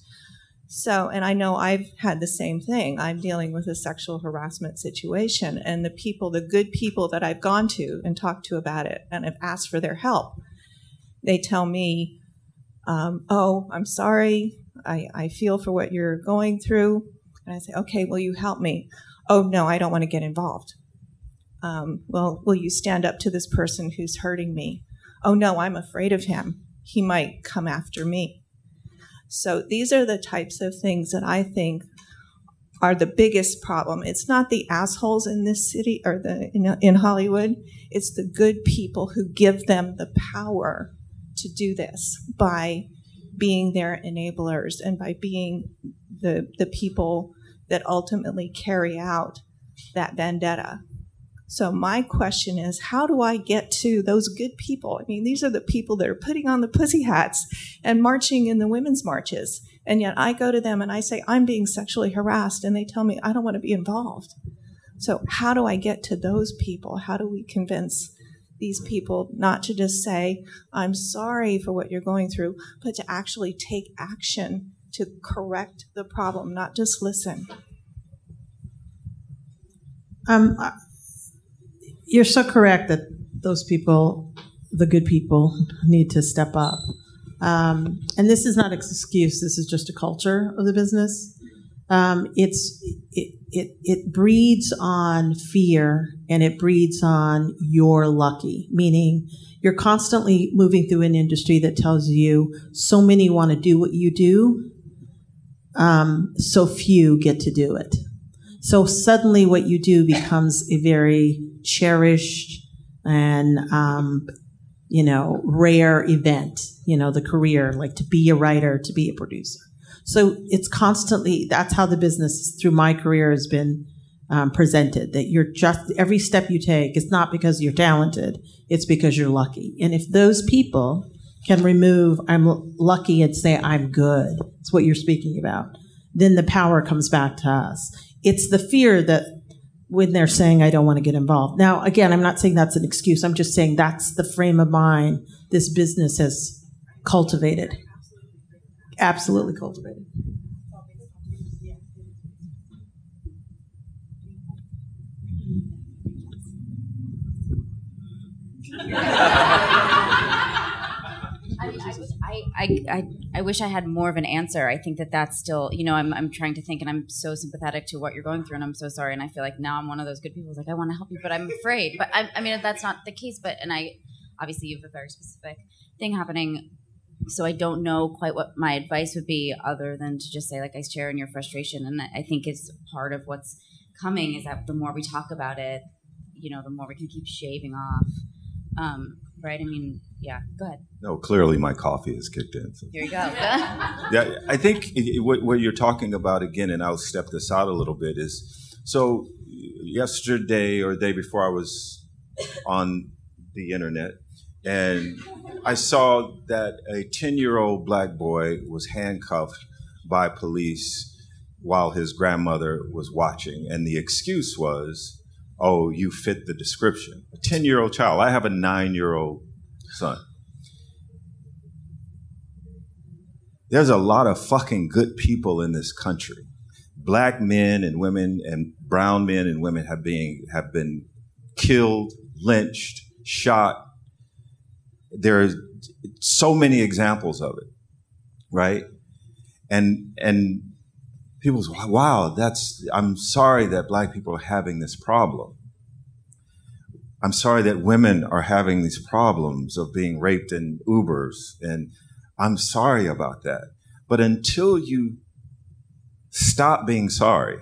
So, and I know I've had the same thing. I'm dealing with a sexual harassment situation, and the people, the good people that I've gone to and talked to about it and have asked for their help, they tell me, um, Oh, I'm sorry. I, I feel for what you're going through. And I say, Okay, will you help me? Oh, no, I don't want to get involved. Um, well, will you stand up to this person who's hurting me? Oh, no, I'm afraid of him. He might come after me. So these are the types of things that I think are the biggest problem. It's not the assholes in this city or the in, in Hollywood. It's the good people who give them the power to do this by being their enablers and by being the the people that ultimately carry out that vendetta. So my question is, how do I get to those good people? I mean, these are the people that are putting on the pussy hats and marching in the women's marches. And yet I go to them and I say, I'm being sexually harassed. And they tell me, I don't want to be involved. So how do I get to those people? How do we convince these people not to just say, I'm sorry for what you're going through, but to actually take action to correct the problem, not just listen? Um, you're so correct that those people, the good people, need to step up. Um, and this is not an excuse. This is just a culture of the business. Um, it's it, it it breeds on fear and it breeds on you're lucky, meaning you're constantly moving through an industry that tells you so many want to do what you do, um, so few get to do it. So suddenly, what you do becomes a very cherished and um, you know rare event you know the career like to be a writer to be a producer. So it's constantly that's how the business through my career has been um, presented that you're just every step you take it's not because you're talented it's because you're lucky. And if those people can remove i'm lucky and say i'm good it's what you're speaking about then the power comes back to us. It's the fear that when they're saying, I don't want to get involved. Now, again, I'm not saying that's an excuse. I'm just saying that's the frame of mind this business has cultivated. Absolutely cultivated. *laughs* I, I, I, I wish I had more of an answer. I think that that's still, you know, I'm, I'm trying to think and I'm so sympathetic to what you're going through and I'm so sorry. And I feel like now I'm one of those good people who's like, I want to help you, but I'm afraid. But I, I mean, that's not the case. But, and I, obviously you have a very specific thing happening. So I don't know quite what my advice would be other than to just say, like, I share in your frustration. And I think it's part of what's coming is that the more we talk about it, you know, the more we can keep shaving off. Um, right? I mean, yeah, go ahead. No, clearly my coffee has kicked in. So. Here you go. *laughs* yeah, I think what, what you're talking about again, and I'll step this out a little bit, is so yesterday or the day before I was on the internet, and I saw that a 10 year old black boy was handcuffed by police while his grandmother was watching. And the excuse was, oh, you fit the description. A 10 year old child. I have a nine year old son. There's a lot of fucking good people in this country. Black men and women and brown men and women have been have been killed, lynched, shot. There are so many examples of it, right? And and people say, "Wow, that's." I'm sorry that black people are having this problem. I'm sorry that women are having these problems of being raped in Ubers. And I'm sorry about that. But until you stop being sorry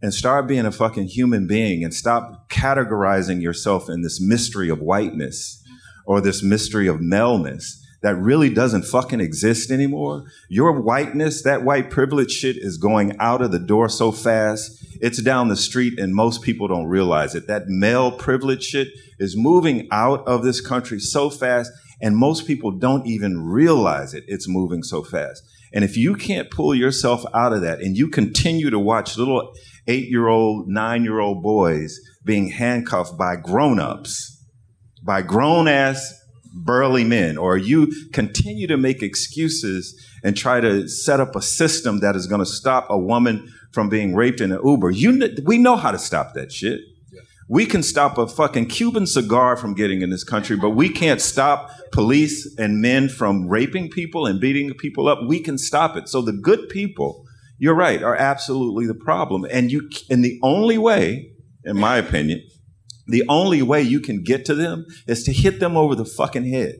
and start being a fucking human being and stop categorizing yourself in this mystery of whiteness or this mystery of maleness that really doesn't fucking exist anymore. Your whiteness, that white privilege shit is going out of the door so fast. It's down the street and most people don't realize it. That male privilege shit is moving out of this country so fast and most people don't even realize it. It's moving so fast. And if you can't pull yourself out of that and you continue to watch little eight year old, nine year old boys being handcuffed by grown ups, by grown ass burly men, or you continue to make excuses and try to set up a system that is going to stop a woman from being raped in an Uber, you we know how to stop that shit. We can stop a fucking Cuban cigar from getting in this country, but we can't stop police and men from raping people and beating people up. We can stop it. So the good people, you're right, are absolutely the problem. And you, and the only way, in my opinion, the only way you can get to them is to hit them over the fucking head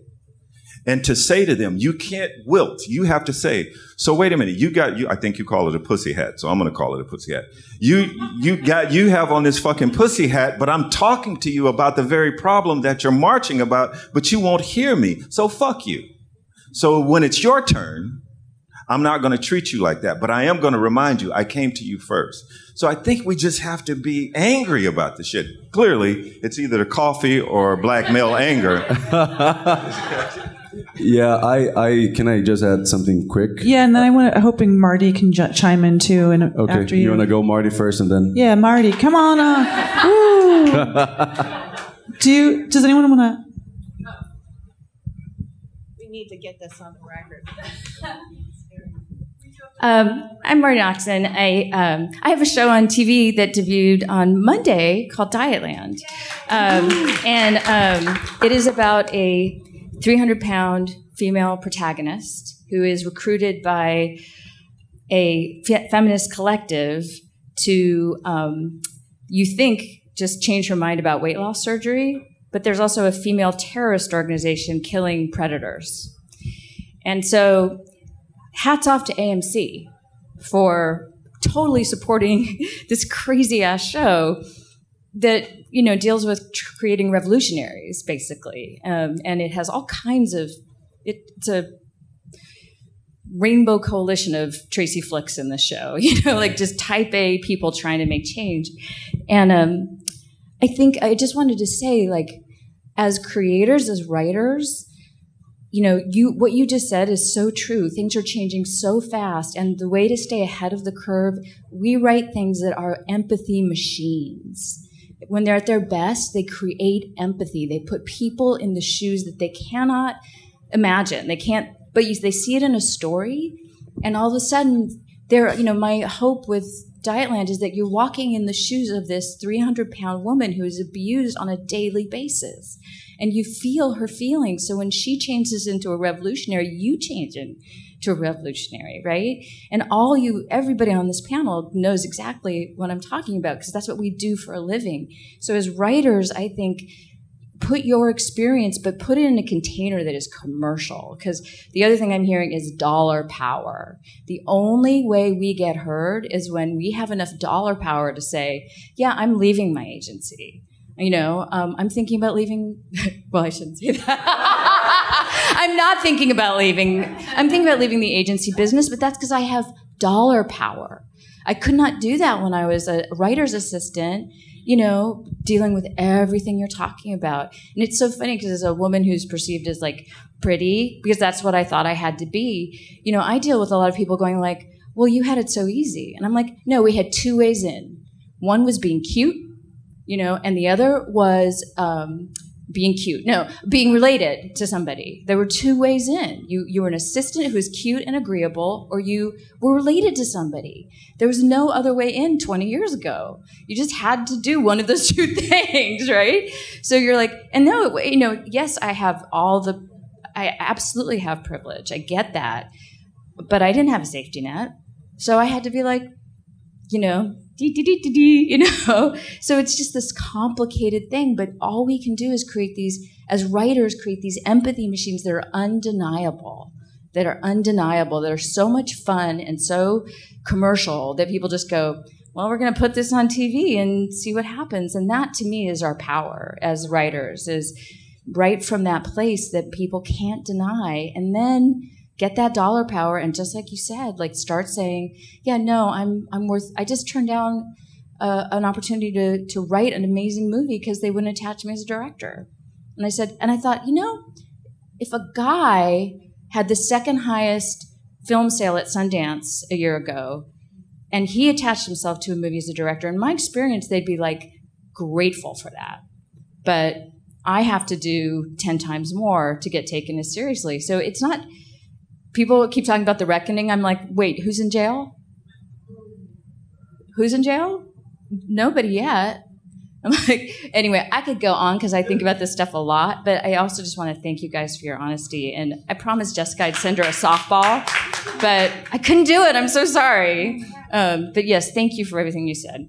and to say to them, you can't wilt. You have to say, so wait a minute, you got you I think you call it a pussy hat, so I'm gonna call it a pussy hat. You you got you have on this fucking pussy hat, but I'm talking to you about the very problem that you're marching about, but you won't hear me. So fuck you. So when it's your turn, I'm not going to treat you like that, but I am going to remind you I came to you first. So I think we just have to be angry about the shit. Clearly, it's either the coffee or black male anger. *laughs* Yeah, I, I can I just add something quick? Yeah, and then I want hoping Marti can j- chime in too. And Okay, after you, you, want to go Marti first and then? yeah, Marti, come on. Uh, *laughs* woo. Do you, does anyone want to? We need to get this on the record. *laughs* Um, I'm Marti Noxon. I um, I have a show on TV that debuted on Monday called Dietland, um, and um, it is about a 300 pound female protagonist who is recruited by a fe- feminist collective to um, you think just change her mind about weight loss surgery, but there's also a female terrorist organization killing predators, and so hats off to AMC for totally supporting *laughs* this crazy ass show that you know deals with tr- creating revolutionaries basically. Um, and it has all kinds of it, it's a rainbow coalition of tracy flicks in the show *laughs* you know like just type a people trying to make change. And um, i think i just wanted to say like as creators as writers you know you what you just said is so true. Things are changing so fast and the way to stay ahead of the curve we write things that are empathy machines. When they're at their best they create empathy. They put people in the shoes that they cannot imagine. They can't but you, they see it in a story and all of a sudden there you know my hope with dietland is that you're walking in the shoes of this 300 pound woman who is abused on a daily basis and you feel her feelings. So when she changes into a revolutionary, you change into a revolutionary, right? And all you, everybody on this panel knows exactly what I'm talking about because that's what we do for a living. So as writers, I think put your experience, but put it in a container that is commercial. Because the other thing I'm hearing is dollar power. The only way we get heard is when we have enough dollar power to say, yeah, I'm leaving my agency. You know, um, I'm thinking about leaving. *laughs* well, I shouldn't say that. *laughs* I'm not thinking about leaving. I'm thinking about leaving the agency business, but that's because I have dollar power. I could not do that when I was a writer's assistant, you know, dealing with everything you're talking about. And it's so funny because as a woman who's perceived as like pretty, because that's what I thought I had to be, you know, I deal with a lot of people going like, well, you had it so easy. And I'm like, no, we had two ways in. One was being cute you know, and the other was um, being cute. No, being related to somebody. There were two ways in. You you were an assistant who was cute and agreeable, or you were related to somebody. There was no other way in 20 years ago. You just had to do one of those *laughs* two things, right? So you're like, and no, you know, yes, I have all the, I absolutely have privilege. I get that, but I didn't have a safety net, so I had to be like, you know, *laughs* you know? So it's just this complicated thing, but all we can do is create these, as writers, create these empathy machines that are undeniable, that are undeniable, that are so much fun and so commercial that people just go, well, we're going to put this on TV and see what happens. And that to me is our power as writers, is right from that place that people can't deny. And then get that dollar power and just like you said like start saying yeah no i'm i'm worth i just turned down uh, an opportunity to to write an amazing movie because they wouldn't attach me as a director and i said and i thought you know if a guy had the second highest film sale at sundance a year ago and he attached himself to a movie as a director in my experience they'd be like grateful for that but I have to do 10 times more to get taken as seriously. So it's not, people keep talking about the reckoning. I'm like, wait, who's in jail? Who's in jail? Nobody yet. *laughs* I'm like, anyway, I could go on because I think about this stuff a lot, but I also just want to thank you guys for your honesty. And I promised Jessica I'd send her a softball, but I couldn't do it. I'm so sorry. Um, but yes, thank you for everything you said.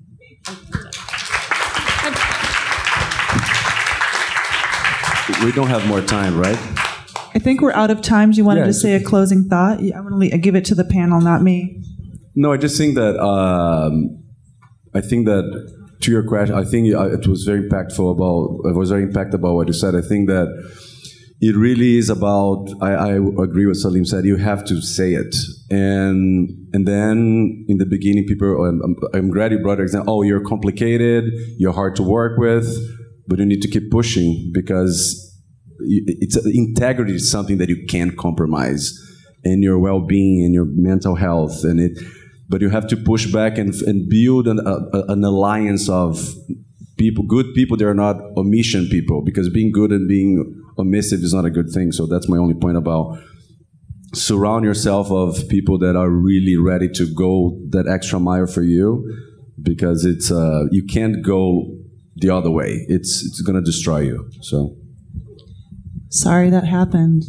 We don't have more time, right? I think we're out of time. Do you wanted Yeah, to say a closing thought? I want to give it to the panel, not me. No, I just think that um, I think that to your question, I think uh, it was very impactful about. I was very impacted about what you said. I think that it really is about. I, I agree with Salim said. You have to say it, and and then in the beginning, people. I'm, I'm glad you brought an example. Oh, you're complicated. You're hard to work with, but you need to keep pushing because it's integrity is something that you can't compromise in your well-being and your mental health and it but you have to push back and, and build an, a, an alliance of people good people they're not omission people because being good and being omissive is not a good thing. So that's my only point about surround yourself of people that are really ready to go that extra mile for you because it's uh, you can't go the other way. It's it's going to destroy you. So Sorry that happened.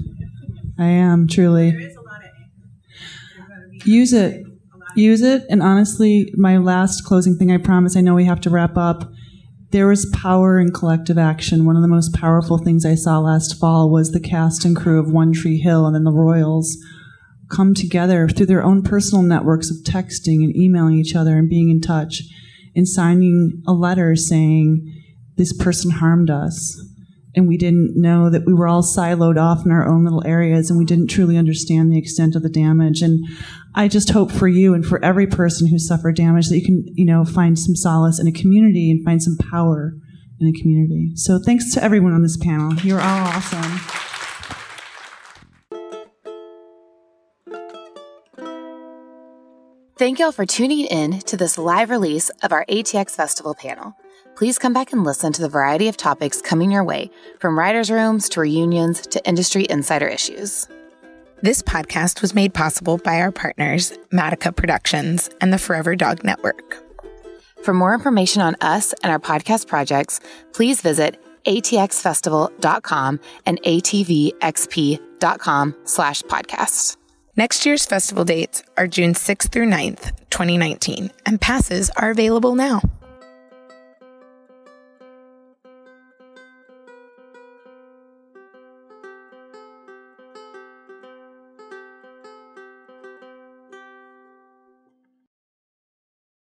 I am truly. Use it. Use it. And honestly, my last closing thing, I promise, I know we have to wrap up. There was power in collective action. One of the most powerful things I saw last fall was the cast and crew of One Tree Hill and then the Royals come together through their own personal networks of texting and emailing each other and being in touch and signing a letter saying, This person harmed us and we didn't know that we were all siloed off in our own little areas and we didn't truly understand the extent of the damage. And i just hope for you and for every person who suffered damage that you can you know find some solace in a community and find some power in a community. So thanks to everyone on this panel. You're all awesome. Thank y'all for tuning in to this live release of our ATX Festival panel. Please come back and listen to the variety of topics coming your way, from writers' rooms to reunions to industry insider issues. This podcast was made possible by our partners, Matica Productions and the Forever Dog Network. For more information on us and our podcast projects, please visit atxfestival.com and atvxp.com slash podcasts. Next year's festival dates are June 6th through 9th, 2019, and passes are available now.